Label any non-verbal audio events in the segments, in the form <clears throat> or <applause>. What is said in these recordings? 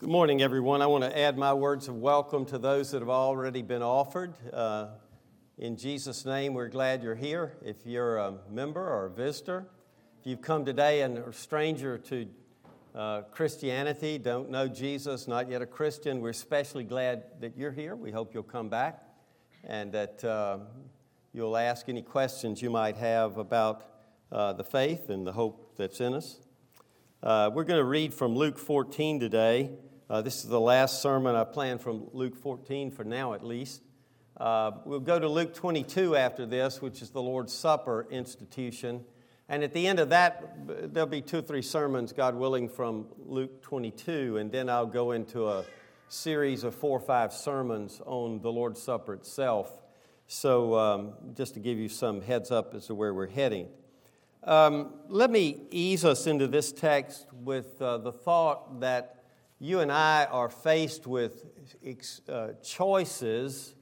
Good morning, everyone. I want to add my words of welcome to those that have already been offered. Uh, in Jesus' name, we're glad you're here. If you're a member or a visitor, if you've come today and are a stranger to uh, Christianity, don't know Jesus, not yet a Christian, we're especially glad that you're here. We hope you'll come back and that uh, you'll ask any questions you might have about uh, the faith and the hope that's in us. Uh, we're going to read from Luke 14 today. Uh, this is the last sermon I plan from Luke 14 for now, at least. Uh, we'll go to Luke 22 after this, which is the Lord's Supper institution. And at the end of that, there'll be two or three sermons, God willing, from Luke 22. And then I'll go into a series of four or five sermons on the Lord's Supper itself. So, um, just to give you some heads up as to where we're heading. Um, let me ease us into this text with uh, the thought that you and I are faced with uh, choices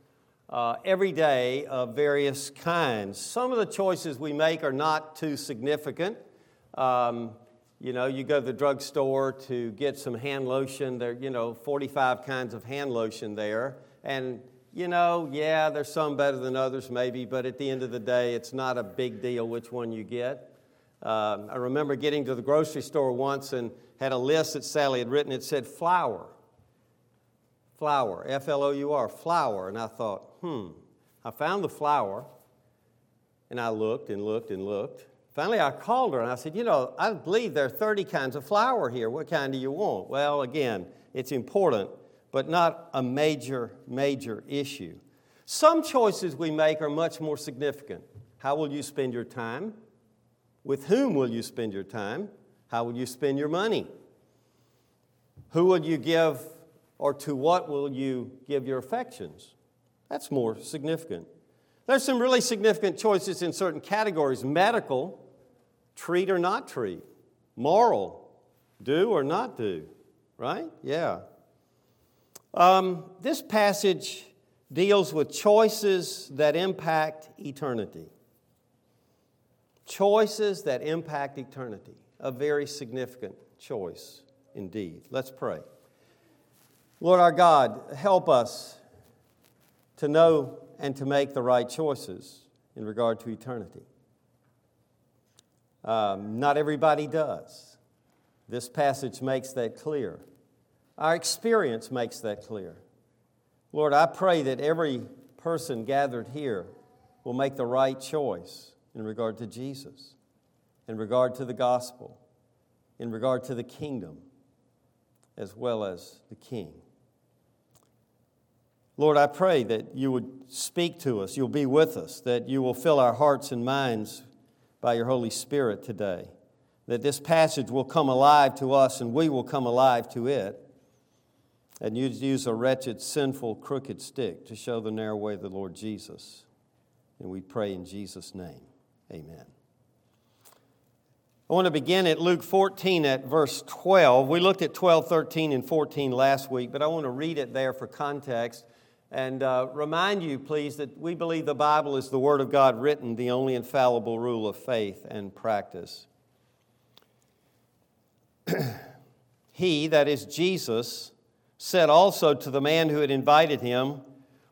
uh, every day of various kinds. Some of the choices we make are not too significant. Um, you know, you go to the drugstore to get some hand lotion. There, you know, 45 kinds of hand lotion there, and you know, yeah, there's some better than others, maybe, but at the end of the day, it's not a big deal which one you get. Uh, I remember getting to the grocery store once and had a list that Sally had written. It said flour. Flour, F L O U R, flour. And I thought, hmm. I found the flour and I looked and looked and looked. Finally, I called her and I said, You know, I believe there are 30 kinds of flour here. What kind do you want? Well, again, it's important, but not a major, major issue. Some choices we make are much more significant. How will you spend your time? With whom will you spend your time? How will you spend your money? Who will you give, or to what will you give your affections? That's more significant. There's some really significant choices in certain categories medical, treat or not treat, moral, do or not do, right? Yeah. Um, this passage deals with choices that impact eternity. Choices that impact eternity a very significant choice indeed. Let's pray. Lord our God, help us to know and to make the right choices in regard to eternity. Um, not everybody does. This passage makes that clear. Our experience makes that clear. Lord, I pray that every person gathered here will make the right choice in regard to Jesus in regard to the gospel, in regard to the kingdom, as well as the king. Lord, I pray that you would speak to us, you'll be with us, that you will fill our hearts and minds by your Holy Spirit today, that this passage will come alive to us and we will come alive to it. And you'd use a wretched, sinful, crooked stick to show the narrow way of the Lord Jesus. And we pray in Jesus' name. Amen. I want to begin at Luke 14 at verse 12. We looked at 12, 13, and 14 last week, but I want to read it there for context and uh, remind you, please, that we believe the Bible is the Word of God written, the only infallible rule of faith and practice. <clears throat> he, that is Jesus, said also to the man who had invited him,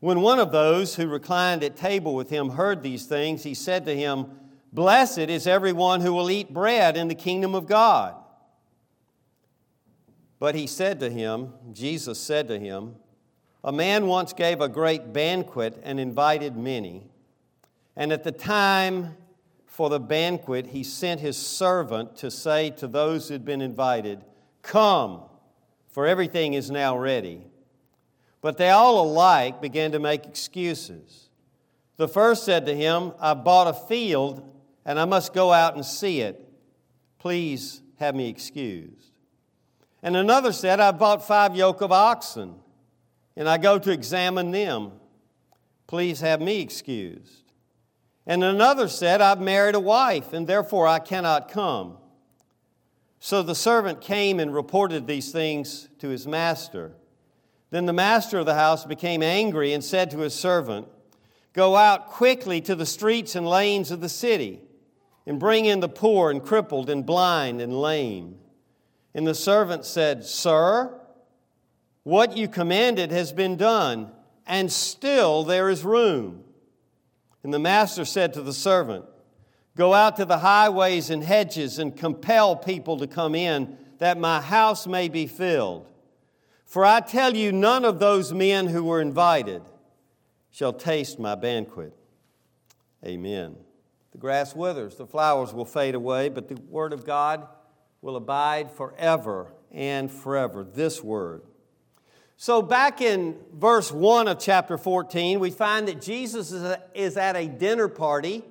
When one of those who reclined at table with him heard these things, he said to him, Blessed is everyone who will eat bread in the kingdom of God. But he said to him, Jesus said to him, A man once gave a great banquet and invited many. And at the time for the banquet, he sent his servant to say to those who had been invited, Come, for everything is now ready. But they all alike began to make excuses. The first said to him, I bought a field and I must go out and see it. Please have me excused. And another said, I bought five yoke of oxen and I go to examine them. Please have me excused. And another said, I've married a wife, and therefore I cannot come. So the servant came and reported these things to his master. Then the master of the house became angry and said to his servant, Go out quickly to the streets and lanes of the city, and bring in the poor and crippled and blind and lame. And the servant said, Sir, what you commanded has been done, and still there is room. And the master said to the servant, Go out to the highways and hedges and compel people to come in, that my house may be filled. For I tell you, none of those men who were invited shall taste my banquet. Amen. The grass withers, the flowers will fade away, but the word of God will abide forever and forever. This word. So, back in verse 1 of chapter 14, we find that Jesus is at a dinner party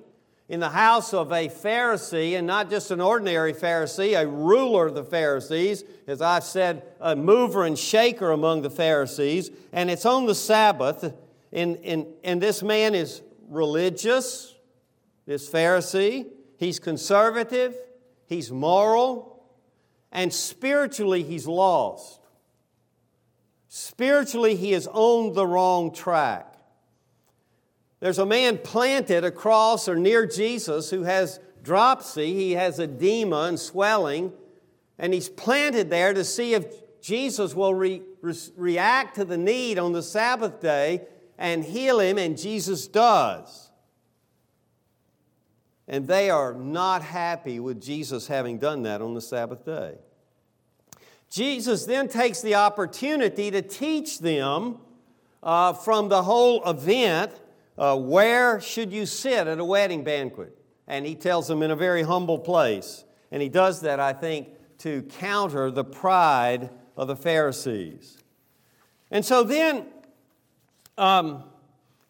in the house of a Pharisee, and not just an ordinary Pharisee, a ruler of the Pharisees, as I've said, a mover and shaker among the Pharisees. And it's on the Sabbath, and, and, and this man is religious, this Pharisee. He's conservative, he's moral, and spiritually, he's lost. Spiritually, he is on the wrong track. There's a man planted across or near Jesus who has dropsy, he has edema and swelling, and he's planted there to see if Jesus will re- re- react to the need on the Sabbath day and heal him, and Jesus does. And they are not happy with Jesus having done that on the Sabbath day. Jesus then takes the opportunity to teach them uh, from the whole event uh, where should you sit at a wedding banquet? And he tells them in a very humble place. And he does that, I think, to counter the pride of the Pharisees. And so then um,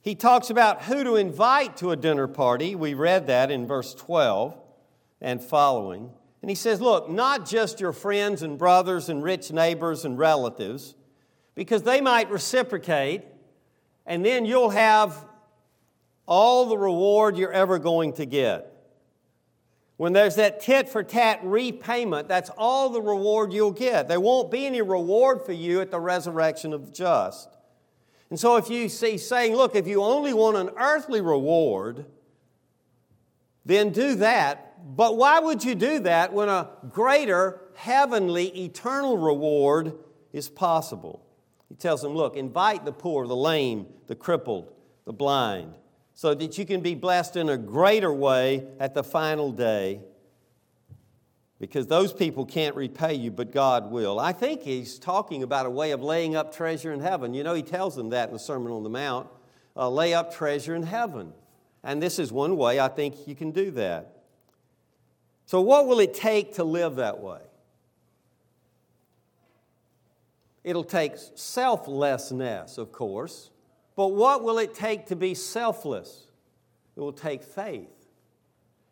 he talks about who to invite to a dinner party. We read that in verse 12 and following. And he says, Look, not just your friends and brothers and rich neighbors and relatives, because they might reciprocate, and then you'll have all the reward you're ever going to get. When there's that tit for tat repayment, that's all the reward you'll get. There won't be any reward for you at the resurrection of the just. And so, if you see saying, look, if you only want an earthly reward, then do that but why would you do that when a greater heavenly eternal reward is possible? He tells them, Look, invite the poor, the lame, the crippled, the blind, so that you can be blessed in a greater way at the final day because those people can't repay you, but God will. I think he's talking about a way of laying up treasure in heaven. You know, he tells them that in the Sermon on the Mount uh, lay up treasure in heaven. And this is one way I think you can do that. So, what will it take to live that way? It'll take selflessness, of course, but what will it take to be selfless? It will take faith.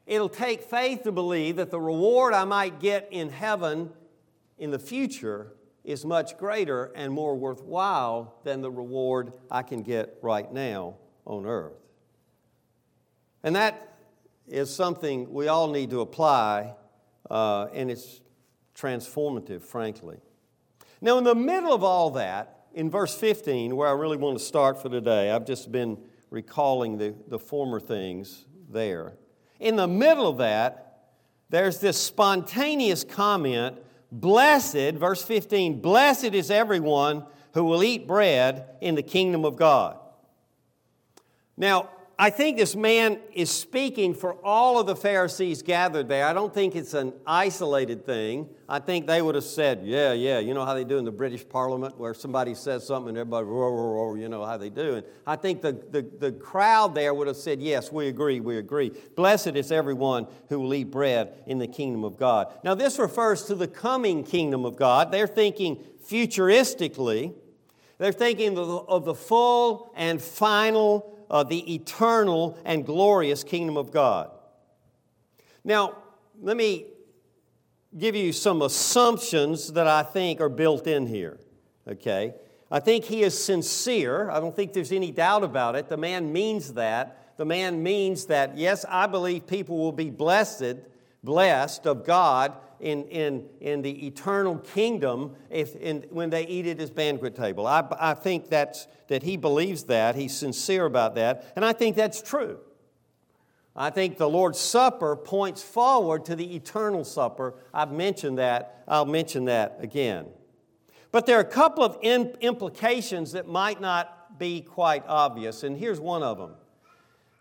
It'll take faith to believe that the reward I might get in heaven in the future is much greater and more worthwhile than the reward I can get right now on earth. And that is something we all need to apply, uh, and it's transformative, frankly. Now, in the middle of all that, in verse 15, where I really want to start for today, I've just been recalling the, the former things there. In the middle of that, there's this spontaneous comment Blessed, verse 15, blessed is everyone who will eat bread in the kingdom of God. Now, I think this man is speaking for all of the Pharisees gathered there. I don't think it's an isolated thing. I think they would have said, yeah, yeah, you know how they do in the British Parliament where somebody says something and everybody, roar, roar, roar, you know how they do. And I think the, the, the crowd there would have said, yes, we agree, we agree. Blessed is everyone who will eat bread in the kingdom of God. Now, this refers to the coming kingdom of God. They're thinking futuristically, they're thinking of the, full and final uh, the eternal and glorious kingdom of God. Now, let me give you some assumptions that I think are built in here, okay? I think he is sincere. I don't think there's any doubt about it. The man means that. The man means that, yes, I believe people will be blessed, blessed of God in, in, in the eternal kingdom if, in, when they eat at his banquet table. I, I think that's, that he believes that. He's sincere about that. And I think that's true. I think the Lord's Supper points forward to the eternal supper. I've mentioned that. I'll mention that again. But there are a couple of implications that might not be quite obvious, and here's one of them.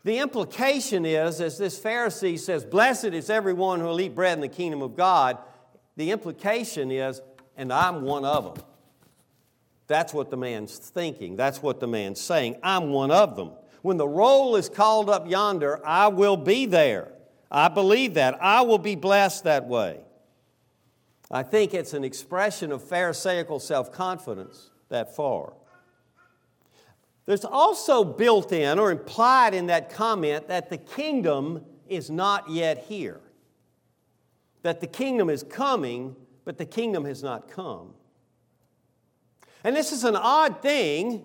The implication is, as this Pharisee says, Blessed is everyone who will eat bread in the kingdom of God, the implication is, and I'm one of them. That's what the man's thinking. That's what the man's saying. I'm one of them. When the roll is called up yonder, I will be there. I believe that. I will be blessed that way. I think it's an expression of Pharisaical self confidence that far. There's also built in or implied in that comment that the kingdom is not yet here. That the kingdom is coming, but the kingdom has not come. And this is an odd thing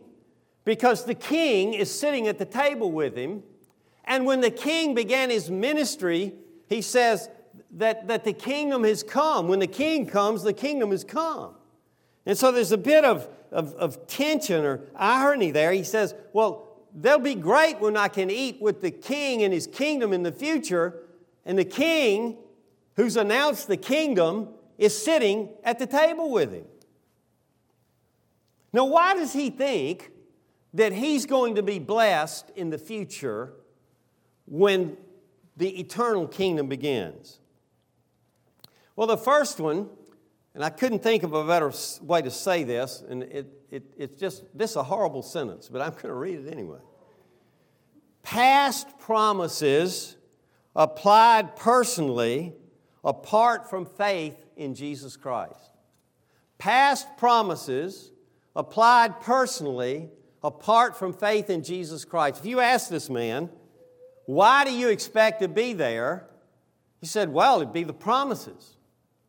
because the king is sitting at the table with him. And when the king began his ministry, he says, that, that the kingdom has come. When the king comes, the kingdom has come. And so there's a bit of, of, of tension or irony there. He says, Well, they'll be great when I can eat with the king and his kingdom in the future. And the king, who's announced the kingdom, is sitting at the table with him. Now, why does he think that he's going to be blessed in the future when the eternal kingdom begins? Well, the first one, and I couldn't think of a better way to say this, and it, it, it's just, this is a horrible sentence, but I'm going to read it anyway. Past promises applied personally apart from faith in Jesus Christ. Past promises applied personally apart from faith in Jesus Christ. If you ask this man, why do you expect to be there? He said, well, it'd be the promises.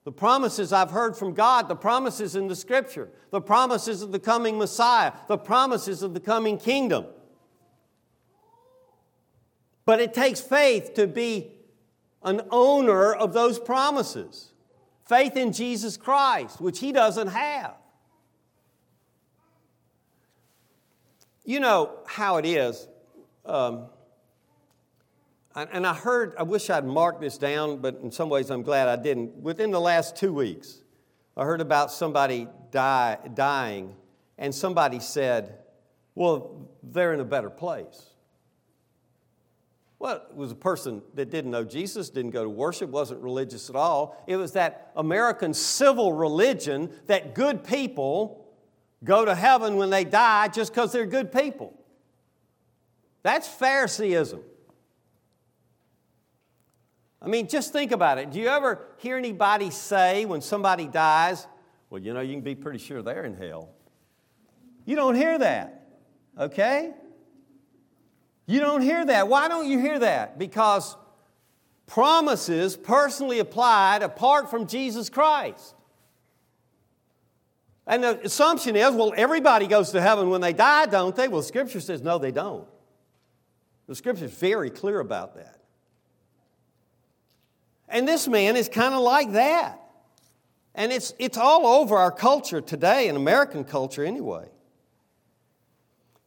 The promises I've heard from God, the promises in the scripture, the promises of the coming Messiah, the promises of the coming kingdom. But it takes faith to be an owner of those promises. Faith in Jesus Christ, which he doesn't have. You know how it is. Um, and I heard, I wish I'd marked this down, but in some ways I'm glad I didn't. Within the last two weeks, I heard about somebody die, dying, and somebody said, Well, they're in a better place. Well, it was a person that didn't know Jesus, didn't go to worship, wasn't religious at all. It was that American civil religion that good people go to heaven when they die just because they're good people. That's Phariseeism. I mean, just think about it. Do you ever hear anybody say when somebody dies, well, you know, you can be pretty sure they're in hell? You don't hear that, okay? You don't hear that. Why don't you hear that? Because promises personally applied apart from Jesus Christ. And the assumption is, well, everybody goes to heaven when they die, don't they? Well, Scripture says, no, they don't. The Scripture is very clear about that. And this man is kind of like that. And it's, it's all over our culture today, in American culture anyway.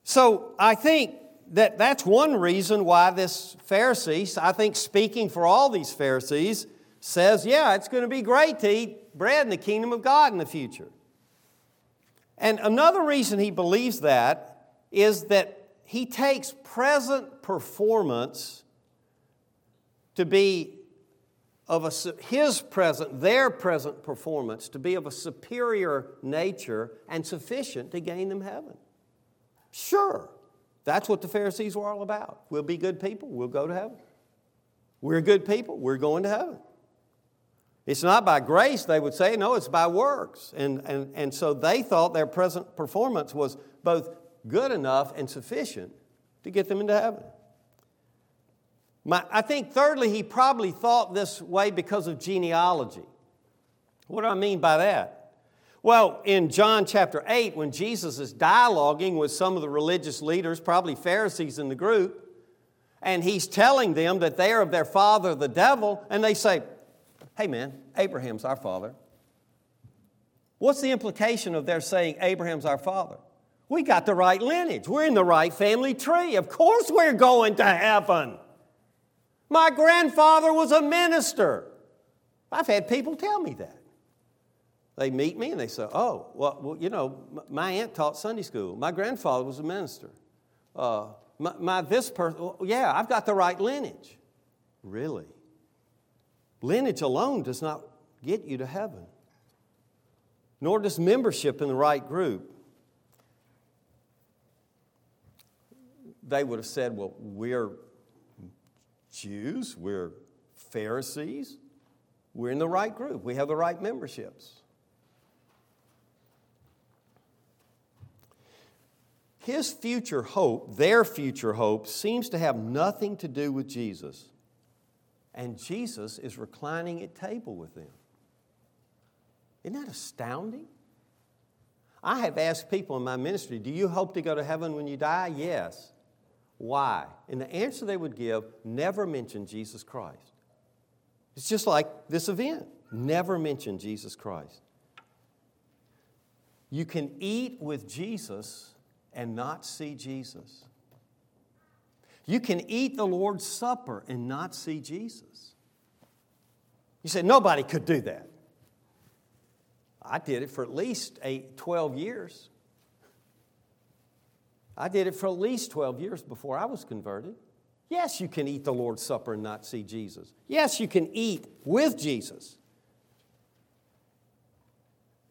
So I think that that's one reason why this Pharisee, I think speaking for all these Pharisees, says, yeah, it's going to be great to eat bread in the kingdom of God in the future. And another reason he believes that is that he takes present performance to be of a, his present, their present performance to be of a superior nature and sufficient to gain them heaven. Sure, that's what the Pharisees were all about. We'll be good people, we'll go to heaven. We're good people, we're going to heaven. It's not by grace, they would say, no, it's by works. And, and, and so they thought their present performance was both good enough and sufficient to get them into heaven. My, I think, thirdly, he probably thought this way because of genealogy. What do I mean by that? Well, in John chapter 8, when Jesus is dialoguing with some of the religious leaders, probably Pharisees in the group, and he's telling them that they are of their father, the devil, and they say, Hey man, Abraham's our father. What's the implication of their saying Abraham's our father? We got the right lineage. We're in the right family tree. Of course, we're going to heaven. My grandfather was a minister. I've had people tell me that. They meet me and they say, Oh, well, well you know, my aunt taught Sunday school. My grandfather was a minister. Uh, my, my, this person, well, yeah, I've got the right lineage. Really? Lineage alone does not get you to heaven, nor does membership in the right group. They would have said, Well, we're Jews, we're Pharisees, we're in the right group, we have the right memberships. His future hope, their future hope, seems to have nothing to do with Jesus. And Jesus is reclining at table with them. Isn't that astounding? I have asked people in my ministry, Do you hope to go to heaven when you die? Yes. Why? And the answer they would give never mention Jesus Christ. It's just like this event never mention Jesus Christ. You can eat with Jesus and not see Jesus. You can eat the Lord's Supper and not see Jesus. You say, nobody could do that. I did it for at least eight, 12 years. I did it for at least 12 years before I was converted. Yes, you can eat the Lord's Supper and not see Jesus. Yes, you can eat with Jesus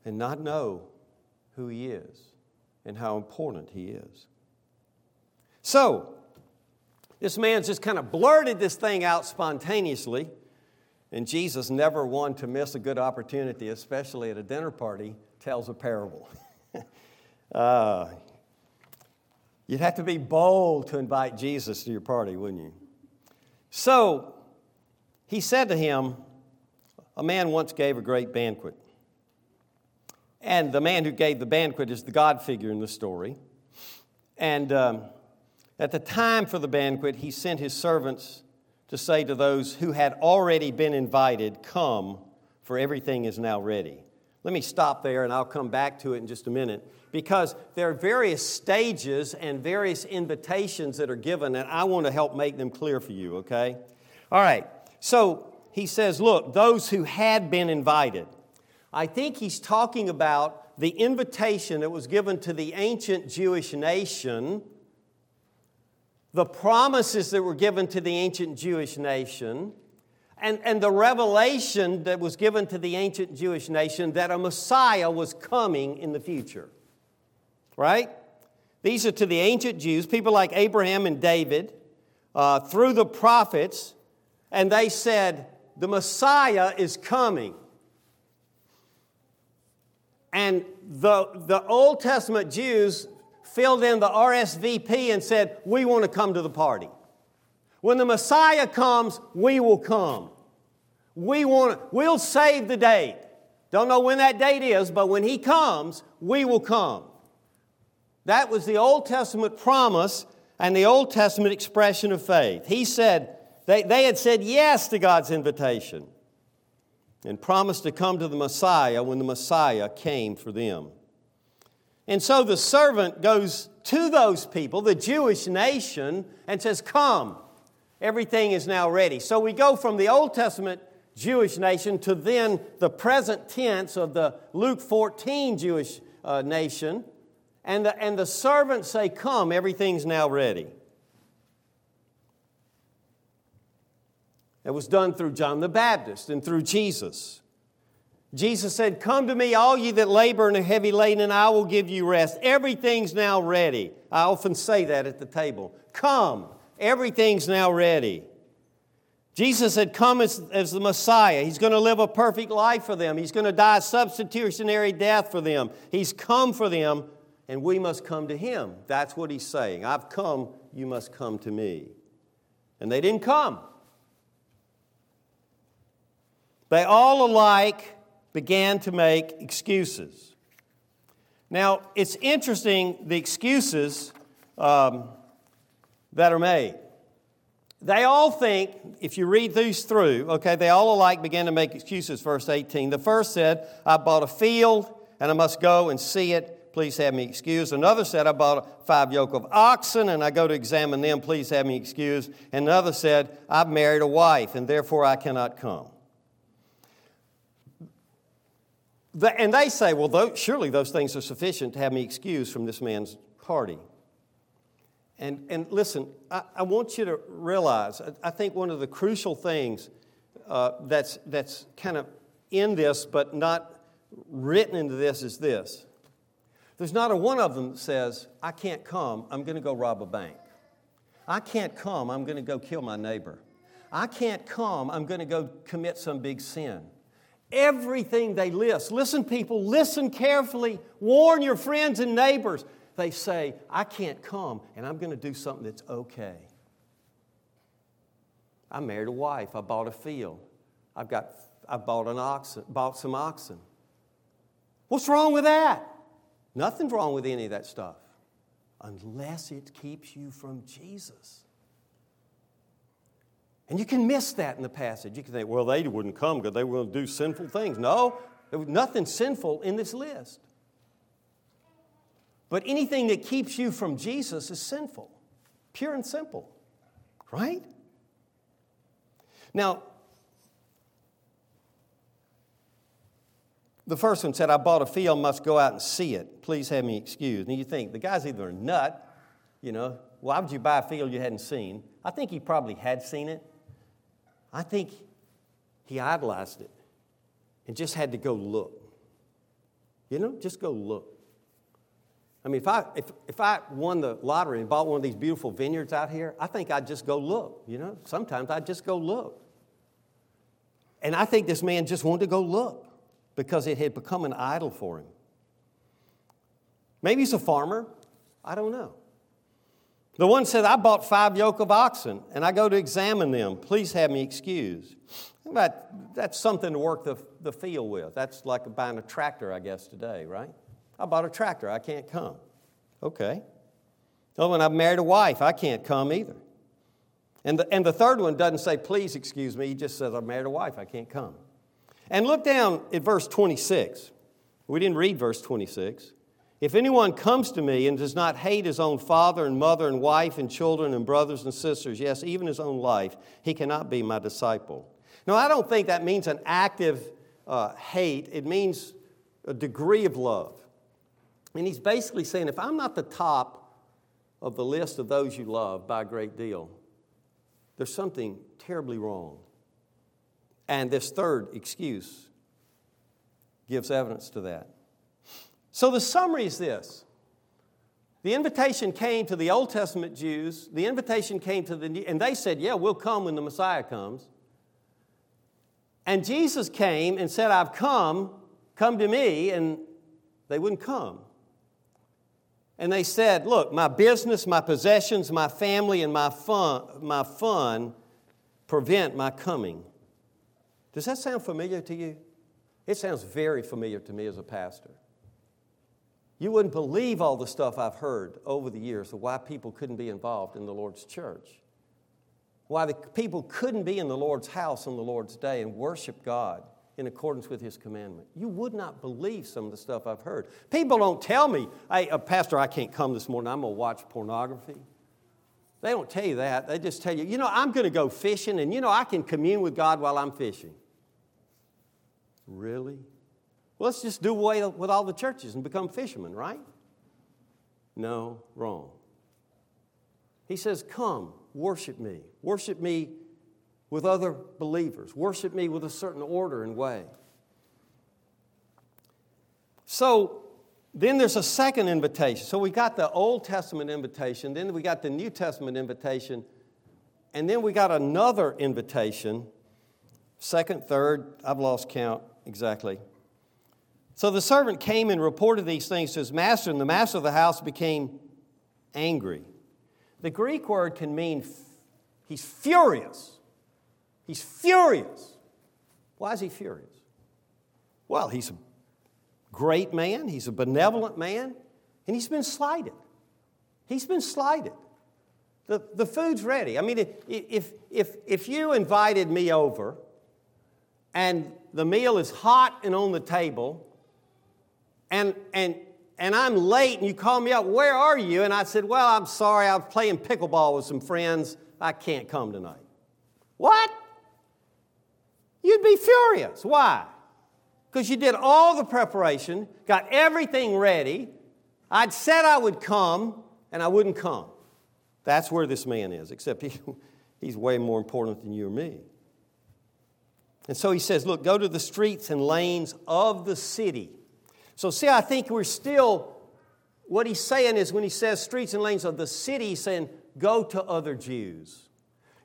and not know who He is and how important he is. So, this man's just kind of blurted this thing out spontaneously, and Jesus, never one to miss a good opportunity, especially at a dinner party, tells a parable. <laughs> uh, you'd have to be bold to invite Jesus to your party, wouldn't you? So, he said to him, A man once gave a great banquet and the man who gave the banquet is the God figure in the story. And um, at the time for the banquet, he sent his servants to say to those who had already been invited, Come, for everything is now ready. Let me stop there and I'll come back to it in just a minute because there are various stages and various invitations that are given, and I want to help make them clear for you, okay? All right, so he says, Look, those who had been invited. I think he's talking about the invitation that was given to the ancient Jewish nation, the promises that were given to the ancient Jewish nation, and, and the revelation that was given to the ancient Jewish nation that a Messiah was coming in the future. Right? These are to the ancient Jews, people like Abraham and David, uh, through the prophets, and they said, The Messiah is coming. And the, the Old Testament Jews filled in the RSVP and said, We want to come to the party. When the Messiah comes, we will come. We want, we'll save the date. Don't know when that date is, but when he comes, we will come. That was the Old Testament promise and the Old Testament expression of faith. He said, they, they had said yes to God's invitation and promised to come to the Messiah when the Messiah came for them. And so the servant goes to those people, the Jewish nation, and says, Come, everything is now ready. So we go from the Old Testament Jewish nation to then the present tense of the Luke 14 Jewish uh, nation. And the, and the servants say, Come, everything's now ready. It was done through John the Baptist and through Jesus. Jesus said, Come to me, all ye that labor and are heavy laden, and I will give you rest. Everything's now ready. I often say that at the table. Come, everything's now ready. Jesus had come as, as the Messiah. He's going to live a perfect life for them. He's going to die a substitutionary death for them. He's come for them, and we must come to Him. That's what He's saying. I've come, you must come to me. And they didn't come. They all alike began to make excuses. Now, it's interesting the excuses um, that are made. They all think, if you read these through, okay, they all alike began to make excuses, verse 18. The first said, I bought a field and I must go and see it. Please have me excused. Another said, I bought five yoke of oxen and I go to examine them. Please have me excused. And another said, I've married a wife and therefore I cannot come. And they say, well, surely those things are sufficient to have me excused from this man's party. And, and listen, I, I want you to realize, I, I, think one of the crucial things uh, that's, that's kind of in this, but not written into this, is this. There's not a one of them that says, I can't come, I'm going to go rob a bank. I can't come, I'm going to go kill my neighbor. I can't come, I'm going to go commit some big sin. Everything they list, listen, people, listen carefully, warn your friends and neighbors. They say, I can't come and I'm going to do something that's okay. I married a wife, I bought a field, I've got, I bought, an oxen, bought some oxen. What's wrong with that? Nothing's wrong with any of that stuff unless it keeps you from Jesus. And you can miss that in the passage. You can think, well, they wouldn't come because they were going to do sinful things. No, there was nothing sinful in this list. But anything that keeps you from Jesus is sinful, pure and simple, right? Now, the first one said, I bought a field, must go out and see it. Please have me excused. And you think, the guy's either a nut, you know, why would you buy a field you hadn't seen? I think he probably had seen it. I think he idolized it and just had to go look. You know, just go look. I mean, if I, if, if I won the lottery and bought one of these beautiful vineyards out here, I think I'd just go look. You know, sometimes I'd just go look. And I think this man just wanted to go look because it had become an idol for him. Maybe he's a farmer. I don't know. The one said, I bought five yoke of oxen and I go to examine them. Please have me excused. That, that's something to work the, the field with. That's like buying a tractor, I guess, today, right? I bought a tractor. I can't come. Okay. Oh, and I've married a wife. I can't come either. And the, and the third one doesn't say, please excuse me. He just says, I've married a wife. I can't come. And look down at verse 26. We didn't read verse 26. If anyone comes to me and does not hate his own father and mother and wife and children and brothers and sisters, yes, even his own life, he cannot be my disciple. Now, I don't think that means an active uh, hate, it means a degree of love. And he's basically saying if I'm not the top of the list of those you love by a great deal, there's something terribly wrong. And this third excuse gives evidence to that. So the summary is this the invitation came to the Old Testament Jews, the invitation came to the New, and they said, Yeah, we'll come when the Messiah comes. And Jesus came and said, I've come, come to me, and they wouldn't come. And they said, Look, my business, my possessions, my family, and my fun, my fun prevent my coming. Does that sound familiar to you? It sounds very familiar to me as a pastor. You wouldn't believe all the stuff I've heard over the years of why people couldn't be involved in the Lord's church. Why the people couldn't be in the Lord's house on the Lord's day and worship God in accordance with His commandment. You would not believe some of the stuff I've heard. People don't tell me, hey, uh, Pastor, I can't come this morning, I'm going to watch pornography. They don't tell you that. They just tell you, you know, I'm going to go fishing and, you know, I can commune with God while I'm fishing. Really? Well, let's just do away with all the churches and become fishermen, right? No, wrong. He says, Come, worship me. Worship me with other believers. Worship me with a certain order and way. So then there's a second invitation. So we got the Old Testament invitation, then we got the New Testament invitation, and then we got another invitation. Second, third, I've lost count exactly. So the servant came and reported these things to his master, and the master of the house became angry. The Greek word can mean f- he's furious. He's furious. Why is he furious? Well, he's a great man, he's a benevolent man, and he's been slighted. He's been slighted. The, the food's ready. I mean, if, if, if you invited me over and the meal is hot and on the table, and, and, and I'm late and you call me up, where are you? And I said, well, I'm sorry, I was playing pickleball with some friends. I can't come tonight. What? You'd be furious. Why? Because you did all the preparation, got everything ready. I'd said I would come, and I wouldn't come. That's where this man is, except he, <laughs> he's way more important than you or me. And so he says, Look, go to the streets and lanes of the city. So, see, I think we're still, what he's saying is when he says streets and lanes of the city, he's saying, go to other Jews.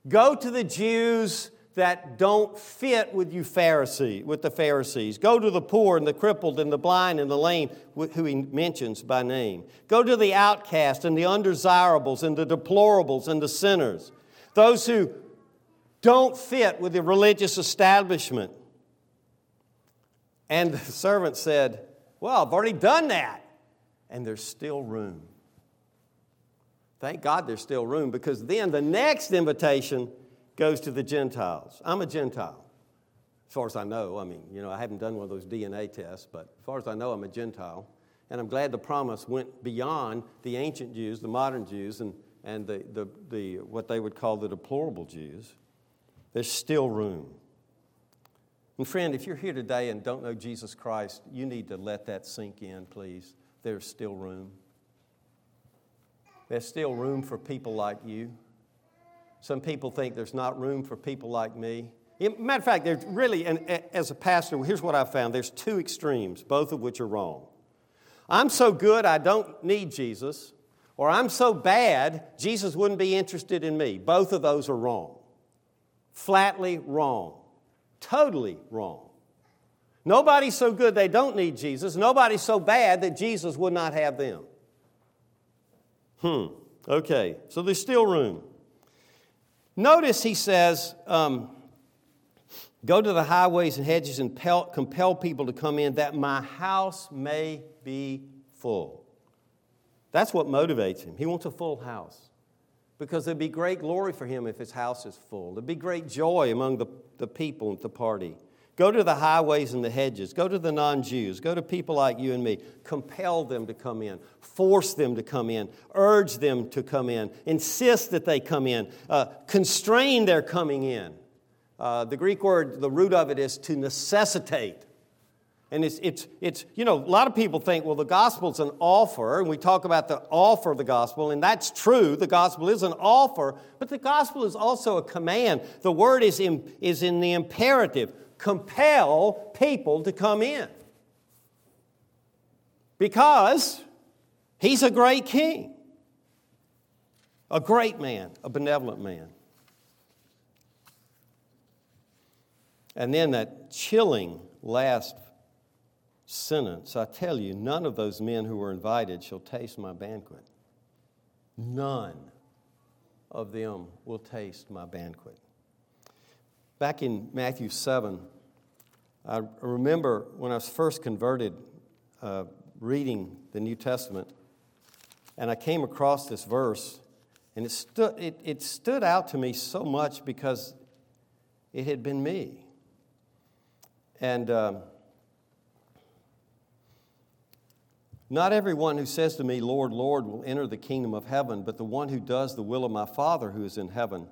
Go to the Jews that don't fit with you Pharisee, with the Pharisees. Go to the poor and the crippled and the blind and the lame, who he mentions by name. Go to the outcast and the undesirables and the deplorables and the sinners. Those who don't fit with the religious establishment. And the servant said, Well, I've already done that. And there's still room. Thank God there's still room because then the next invitation goes to the Gentiles. I'm a Gentile, as far as I know. I mean, you know, I haven't done one of those DNA tests, but as far as I know, I'm a Gentile. And I'm glad the promise went beyond the ancient Jews, the modern Jews, and, and the, the, the, what they would call the deplorable Jews. There's still room. And friend, if you're here today and don't know Jesus Christ, you need to let that sink in, please. There's still room. There's still room for people like you. Some people think there's not room for people like me. Matter of fact, there's really, and as a pastor, here's what I found there's two extremes, both of which are wrong. I'm so good, I don't need Jesus, or I'm so bad, Jesus wouldn't be interested in me. Both of those are wrong. Flatly wrong. Totally wrong. Nobody's so good they don't need Jesus. Nobody's so bad that Jesus would not have them. Hmm, okay, so there's still room. Notice he says, um, Go to the highways and hedges and pel- compel people to come in that my house may be full. That's what motivates him. He wants a full house because there'd be great glory for him if his house is full. There'd be great joy among the, the people at the party. Go to the highways and the hedges. Go to the non Jews. Go to people like you and me. Compel them to come in. Force them to come in. Urge them to come in. Insist that they come in. Uh, constrain their coming in. Uh, the Greek word, the root of it is to necessitate. And it's, it's, it's, you know, a lot of people think, well, the gospel's an offer, and we talk about the offer of the gospel, and that's true. The gospel is an offer, but the gospel is also a command. The word is in, is in the imperative compel people to come in. Because he's a great king, a great man, a benevolent man. And then that chilling last sentence I tell you, none of those men who were invited shall taste my banquet. None of them will taste my banquet. Back in Matthew 7, I remember when I was first converted, uh, reading the New Testament, and I came across this verse, and it stood, it, it stood out to me so much because it had been me. And um, not everyone who says to me, Lord, Lord, will enter the kingdom of heaven, but the one who does the will of my Father who is in heaven.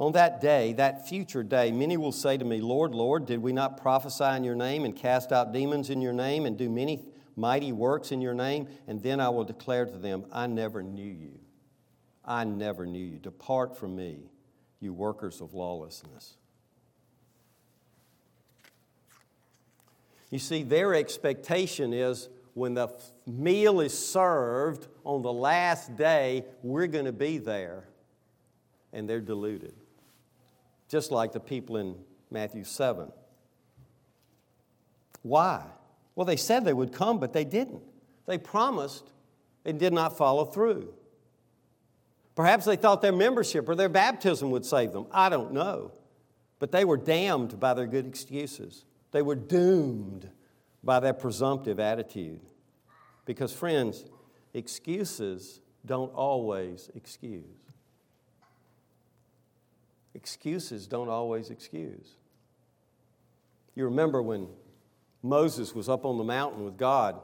On that day, that future day, many will say to me, Lord, Lord, did we not prophesy in your name and cast out demons in your name and do many mighty works in your name? And then I will declare to them, I never knew you. I never knew you. Depart from me, you workers of lawlessness. You see, their expectation is when the meal is served on the last day, we're going to be there. And they're deluded just like the people in Matthew 7. Why? Well, they said they would come, but they didn't. They promised and did not follow through. Perhaps they thought their membership or their baptism would save them. I don't know. But they were damned by their good excuses. They were doomed by their presumptive attitude. Because, friends, excuses don't always excuse. Excuses don't always excuse. You remember when Moses was up on the mountain with God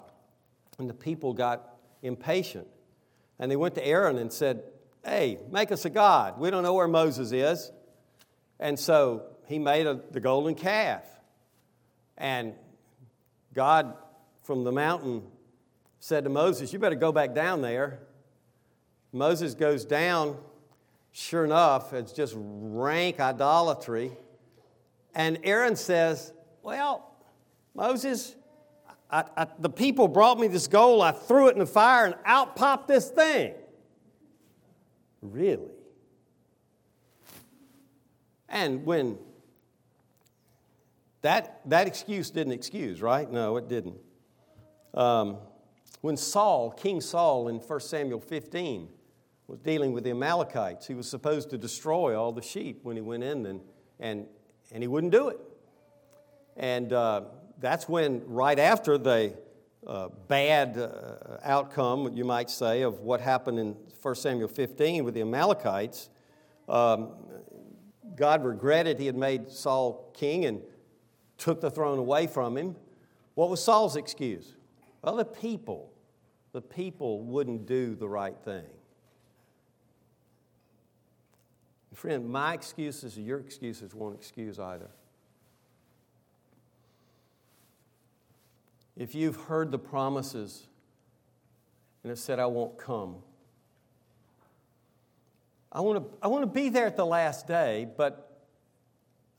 and the people got impatient and they went to Aaron and said, Hey, make us a God. We don't know where Moses is. And so he made a, the golden calf. And God from the mountain said to Moses, You better go back down there. Moses goes down. Sure enough, it's just rank idolatry. And Aaron says, Well, Moses, I, I, the people brought me this gold. I threw it in the fire and out popped this thing. Really? And when that, that excuse didn't excuse, right? No, it didn't. Um, when Saul, King Saul in 1 Samuel 15, was dealing with the Amalekites, he was supposed to destroy all the sheep when he went in, and, and, and he wouldn't do it. And uh, that's when, right after the uh, bad uh, outcome, you might say, of what happened in 1 Samuel 15 with the Amalekites, um, God regretted he had made Saul king and took the throne away from him. What was Saul's excuse? Well, the people, the people wouldn't do the right thing. Friend, my excuses or your excuses won't excuse either. If you've heard the promises and have said, I won't come, I want to, I want to be there at the last day, but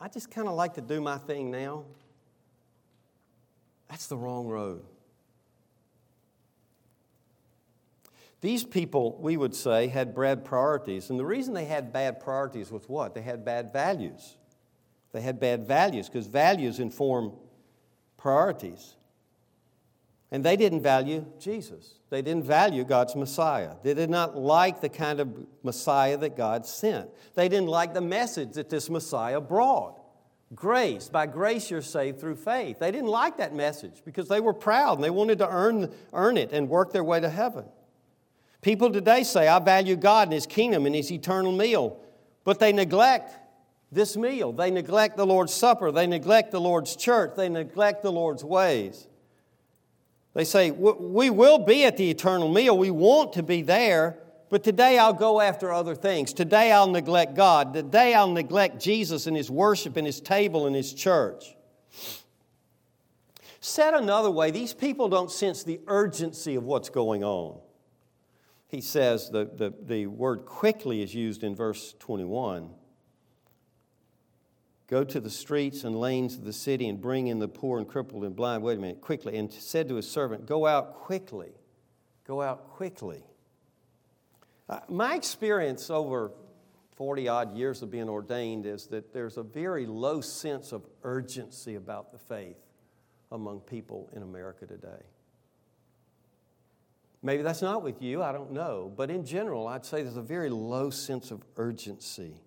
I just kind of like to do my thing now. That's the wrong road. These people, we would say, had bad priorities. And the reason they had bad priorities was what? They had bad values. They had bad values because values inform priorities. And they didn't value Jesus. They didn't value God's Messiah. They did not like the kind of Messiah that God sent. They didn't like the message that this Messiah brought. Grace, by grace you're saved through faith. They didn't like that message because they were proud and they wanted to earn, earn it and work their way to heaven. People today say, I value God and His kingdom and His eternal meal, but they neglect this meal. They neglect the Lord's Supper. They neglect the Lord's church. They neglect the Lord's ways. They say, We will be at the eternal meal. We want to be there, but today I'll go after other things. Today I'll neglect God. Today I'll neglect Jesus and His worship and His table and His church. Said another way, these people don't sense the urgency of what's going on. He says the, the, the word quickly is used in verse 21. Go to the streets and lanes of the city and bring in the poor and crippled and blind. Wait a minute, quickly. And said to his servant, Go out quickly. Go out quickly. Uh, my experience over 40 odd years of being ordained is that there's a very low sense of urgency about the faith among people in America today. Maybe that's not with you, I don't know. But in general, I'd say there's a very low sense of urgency.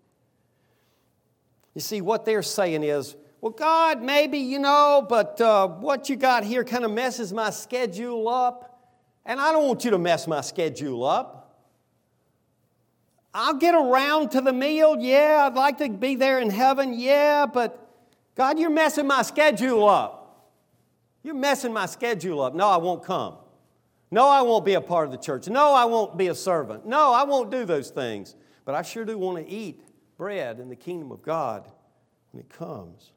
You see, what they're saying is, well, God, maybe, you know, but uh, what you got here kind of messes my schedule up, and I don't want you to mess my schedule up. I'll get around to the meal, yeah, I'd like to be there in heaven, yeah, but God, you're messing my schedule up. You're messing my schedule up. No, I won't come. No, I won't be a part of the church. No, I won't be a servant. No, I won't do those things. But I sure do want to eat bread in the kingdom of God when it comes.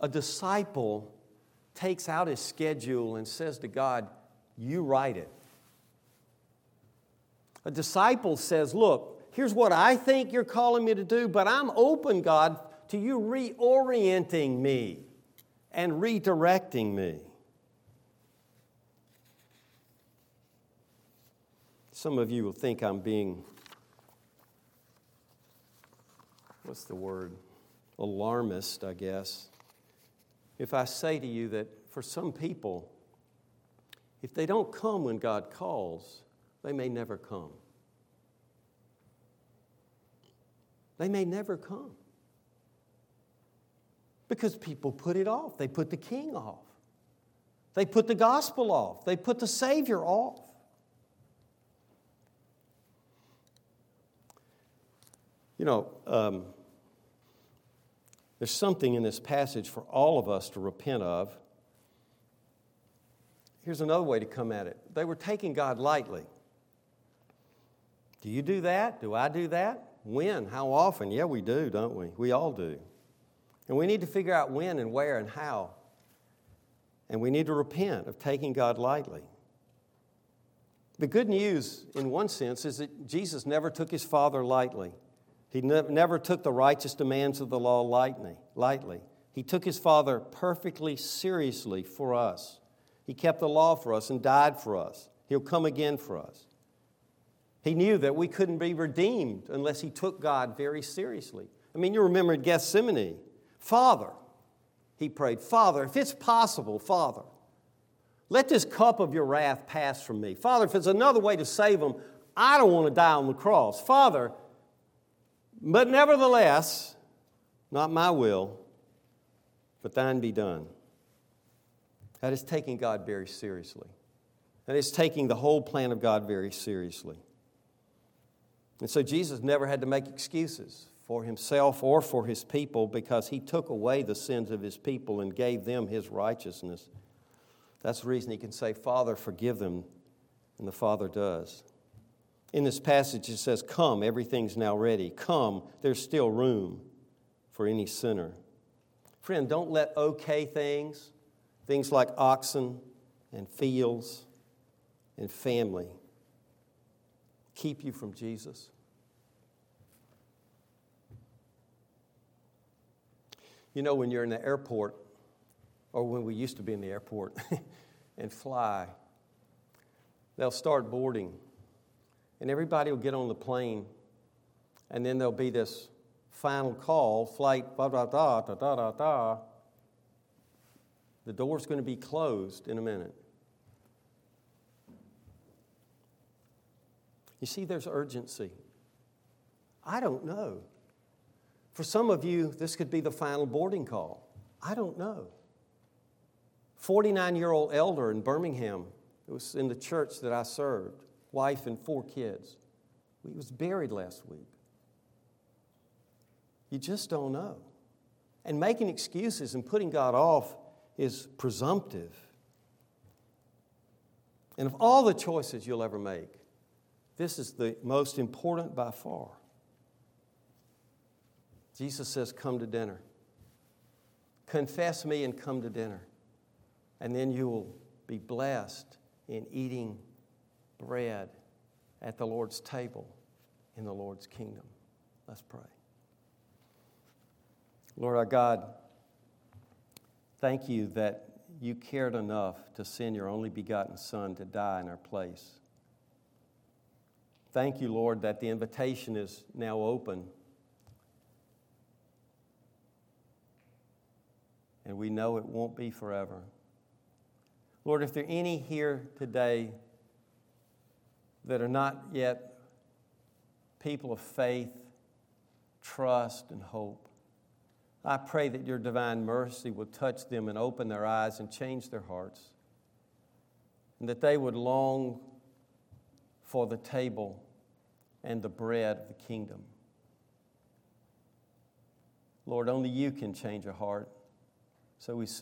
A disciple takes out his schedule and says to God, You write it. A disciple says, Look, here's what I think you're calling me to do, but I'm open, God, to you reorienting me and redirecting me. Some of you will think I'm being what's the word? Alarmist, I guess. If I say to you that for some people, if they don't come when God calls, they may never come. They may never come. Because people put it off. They put the king off. They put the gospel off. They put the Savior off. You know, um, there's something in this passage for all of us to repent of. Here's another way to come at it they were taking God lightly. Do you do that? Do I do that? When? How often? Yeah, we do, don't we? We all do. And we need to figure out when and where and how. And we need to repent of taking God lightly. The good news, in one sense, is that Jesus never took his Father lightly. He ne- never took the righteous demands of the law lightly, lightly. He took his Father perfectly seriously for us. He kept the law for us and died for us. He'll come again for us. He knew that we couldn't be redeemed unless he took God very seriously. I mean, you remember in Gethsemane. Father, he prayed, Father, if it's possible, Father, let this cup of your wrath pass from me. Father, if it's another way to save them, I don't want to die on the cross. Father, but nevertheless, not my will, but thine be done. That is taking God very seriously. That is taking the whole plan of God very seriously. And so Jesus never had to make excuses for himself or for his people because he took away the sins of his people and gave them his righteousness. That's the reason he can say, Father, forgive them, and the Father does. In this passage, it says, Come, everything's now ready. Come, there's still room for any sinner. Friend, don't let okay things, things like oxen and fields and family, keep you from Jesus. You know, when you're in the airport, or when we used to be in the airport <laughs> and fly, they'll start boarding, and everybody will get on the plane, and then there'll be this final call flight, da da da da da da da. The door's going to be closed in a minute. You see, there's urgency. I don't know. For some of you, this could be the final boarding call. I don't know. 49 year old elder in Birmingham, it was in the church that I served, wife and four kids. He was buried last week. You just don't know. And making excuses and putting God off is presumptive. And of all the choices you'll ever make, this is the most important by far. Jesus says, Come to dinner. Confess me and come to dinner. And then you will be blessed in eating bread at the Lord's table in the Lord's kingdom. Let's pray. Lord our God, thank you that you cared enough to send your only begotten Son to die in our place. Thank you, Lord, that the invitation is now open. And we know it won't be forever. Lord, if there are any here today that are not yet people of faith, trust, and hope, I pray that your divine mercy would touch them and open their eyes and change their hearts, and that they would long for the table and the bread of the kingdom. Lord, only you can change a heart. So we submit.